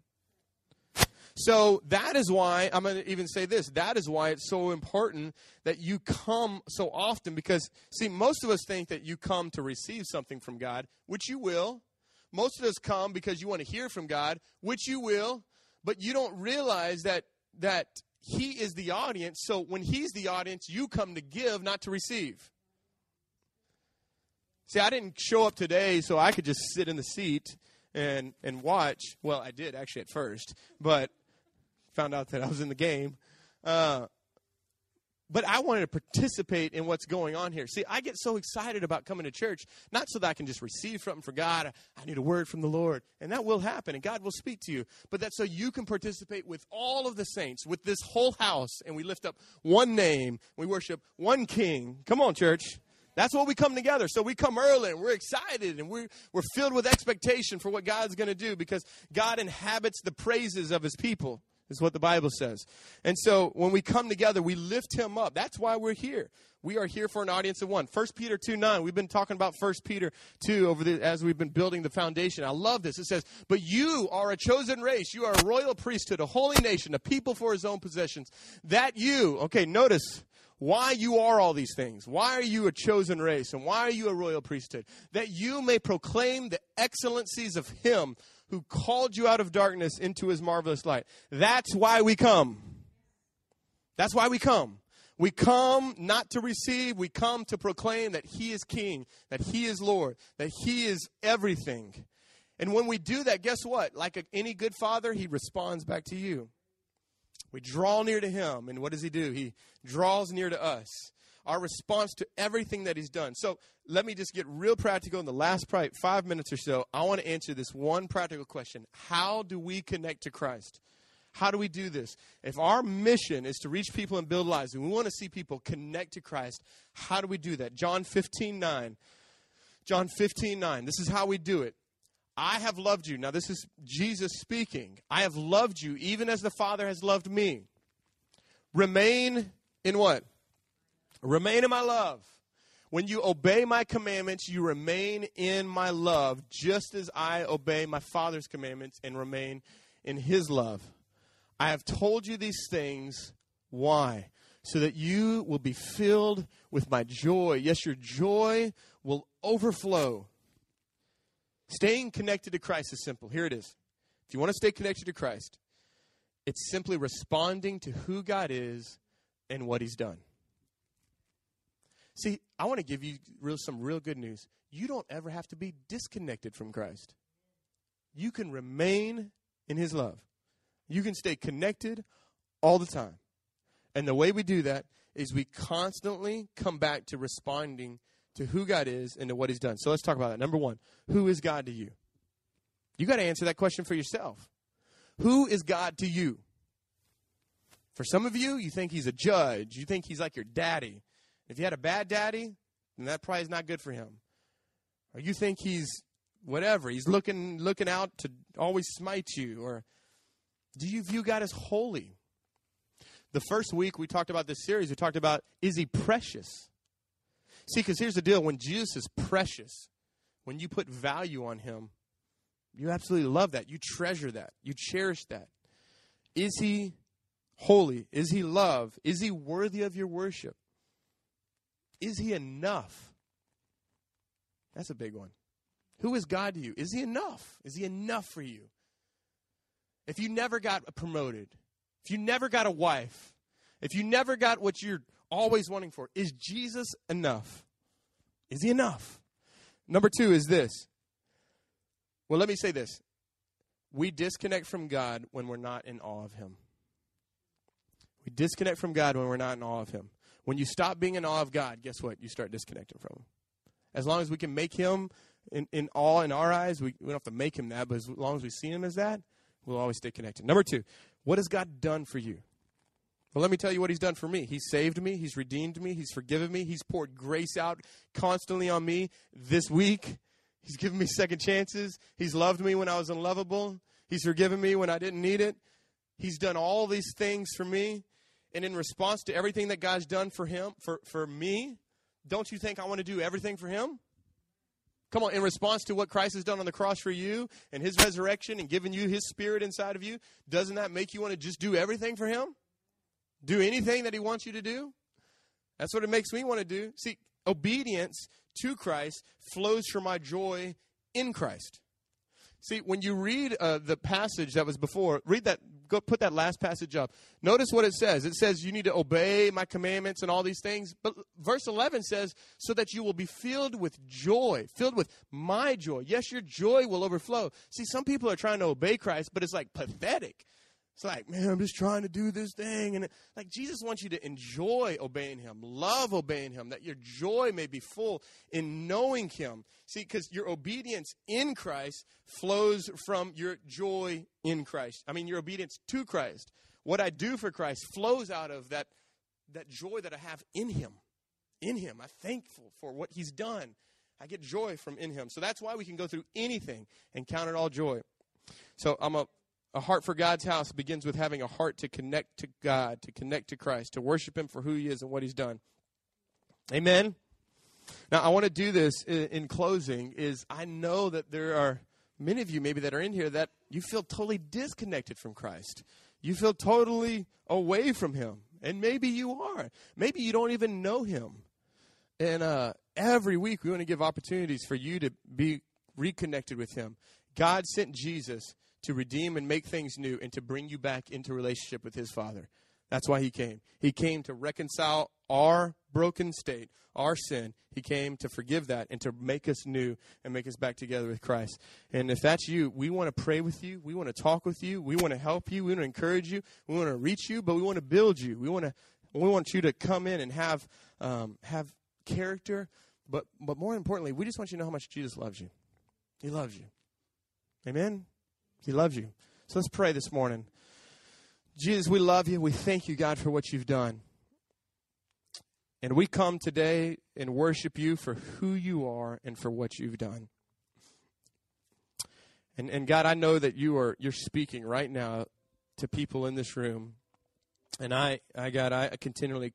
So that is why, I'm going to even say this, that is why it's so important that you come so often because, see, most of us think that you come to receive something from God, which you will. Most of us come because you want to hear from God, which you will, but you don't realize that, that He is the audience. So when He's the audience, you come to give, not to receive. See, I didn't show up today so I could just sit in the seat and and watch. Well, I did actually at first, but found out that I was in the game. Uh, but I wanted to participate in what's going on here. See, I get so excited about coming to church, not so that I can just receive something from God. I need a word from the Lord, and that will happen, and God will speak to you. But that's so you can participate with all of the saints, with this whole house, and we lift up one name. We worship one King. Come on, church. That's what we come together. So we come early and we're excited and we're, we're filled with expectation for what God's going to do because God inhabits the praises of his people is what the Bible says. And so when we come together, we lift him up. That's why we're here. We are here for an audience of one. 1 Peter 2 9. We've been talking about 1 Peter 2 over the, as we've been building the foundation. I love this. It says, But you are a chosen race. You are a royal priesthood, a holy nation, a people for his own possessions. That you, okay, notice why you are all these things. Why are you a chosen race? And why are you a royal priesthood? That you may proclaim the excellencies of him who called you out of darkness into his marvelous light. That's why we come. That's why we come. We come not to receive, we come to proclaim that he is king, that he is Lord, that he is everything. And when we do that, guess what? Like a, any good father, he responds back to you. We draw near to him, and what does he do? He draws near to us our response to everything that he's done. So let me just get real practical in the last probably five minutes or so. I want to answer this one practical question How do we connect to Christ? How do we do this? If our mission is to reach people and build lives, and we want to see people connect to Christ, how do we do that? John 15 9. John 15 9. This is how we do it. I have loved you. Now, this is Jesus speaking. I have loved you even as the Father has loved me. Remain in what? Remain in my love. When you obey my commandments, you remain in my love, just as I obey my Father's commandments and remain in his love. I have told you these things. Why? So that you will be filled with my joy. Yes, your joy will overflow. Staying connected to Christ is simple. Here it is. If you want to stay connected to Christ, It's simply responding to who God is and what He's done. See, I want to give you real, some real good news. You don't ever have to be disconnected from Christ. You can remain in His love. You can stay connected all the time. And the way we do that is we constantly come back to responding to who God is and to what He's done. So let's talk about that. Number one, who is God to you? You got to answer that question for yourself. Who is God to you? For some of you, you think He's a judge. You think He's like your daddy. If you had a bad daddy, then that probably is not good for him. Or you think He's whatever. He's looking looking out to always smite you. Or do you view God as holy? The first week we talked about this series, we talked about is he precious? See, because here's the deal when Jesus is precious, when you put value on him, you absolutely love that. You treasure that. You cherish that. Is he holy? Is he love? Is he worthy of your worship? Is he enough? That's a big one. Who is God to you? Is he enough? Is he enough for you? If you never got promoted, if you never got a wife, if you never got what you're always wanting for, is Jesus enough? Is he enough? Number two is this. Well, let me say this. We disconnect from God when we're not in awe of him. We disconnect from God when we're not in awe of him. When you stop being in awe of God, guess what? You start disconnecting from him. As long as we can make him in, in awe in our eyes, we, we don't have to make him that, but as long as we see him as that, we'll always stay connected. Number two, what has God done for you? Well, let me tell you what He's done for me. He saved me, He's redeemed me, He's forgiven me, He's poured grace out constantly on me this week. He's given me second chances. He's loved me when I was unlovable. He's forgiven me when I didn't need it. He's done all these things for me. And in response to everything that God's done for him, for, for me, don't you think I want to do everything for him? Come on, in response to what Christ has done on the cross for you and his resurrection and giving you his spirit inside of you, doesn't that make you want to just do everything for him? Do anything that he wants you to do? That's what it makes me want to do. See, obedience to Christ flows from my joy in Christ. See, when you read uh, the passage that was before, read that, go put that last passage up. Notice what it says. It says you need to obey my commandments and all these things. But verse 11 says, so that you will be filled with joy, filled with my joy. Yes, your joy will overflow. See, some people are trying to obey Christ, but it's like pathetic. It's like, man, I'm just trying to do this thing. And like Jesus wants you to enjoy obeying him, love obeying him, that your joy may be full in knowing him. See, because your obedience in Christ flows from your joy in Christ. I mean, your obedience to Christ. What I do for Christ flows out of that, that joy that I have in him. In him. I'm thankful for what he's done. I get joy from in him. So that's why we can go through anything and count it all joy. So I'm a a heart for God's house begins with having a heart to connect to God, to connect to Christ, to worship Him for who He is and what He's done. Amen. Now, I want to do this in, closing. Is I know that there are many of you maybe that are in here that you feel totally disconnected from Christ. You feel totally away from Him, and maybe you are. Maybe you don't even know Him. And uh, every week we want to give opportunities for you to be reconnected with Him. God sent Jesus to redeem and make things new and to bring you back into relationship with his Father. That's why he came. He came to reconcile our broken state, our sin. He came to forgive that and to make us new and make us back together with Christ. And if that's you, we want to pray with you. We want to talk with you. We want to help you. We want to encourage you. We want to reach you, but we want to build you. We want to we want you to come in and have um, have character, but but more importantly, we just want you to know how much Jesus loves you. He loves you. Amen. He loves you. So let's pray this morning. Jesus, we love you. We thank you, God, for what you've done. And we come today and worship you for who you are and for what you've done. And, and God, I know that you are you're speaking right now to people in this room. And I, I God, I continually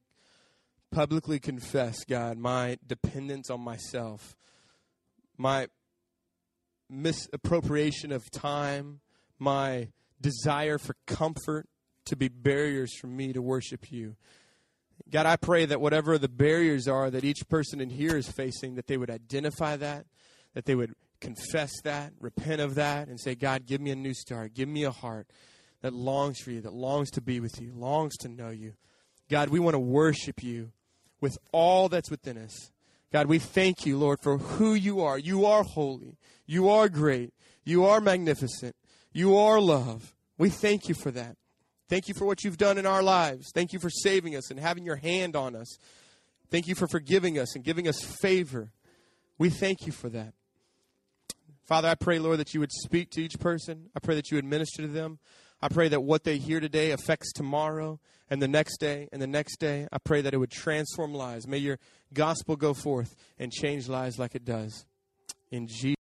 publicly confess, God, my dependence on myself, my misappropriation of time, my desire for comfort to be barriers for me to worship you. God, I pray that whatever the barriers are that each person in here is facing, that they would identify that, that they would confess that, repent of that, and say, God, give me a new start, give me a heart that longs for you, that longs to be with you, longs to know you. God, we want to worship you with all that's within us. God, we thank you, Lord, for who you are. You are holy. You are great. You are magnificent. You are love. We thank you for that. Thank you for what you've done in our lives. Thank you for saving us and having your hand on us. Thank you for forgiving us and giving us favor. We thank you for that. Father, I pray, Lord, that you would speak to each person. I pray that you would minister to them. I pray that what they hear today affects tomorrow and the next day and the next day. I pray that it would transform lives. May your gospel go forth and change lives like it does. In Jesus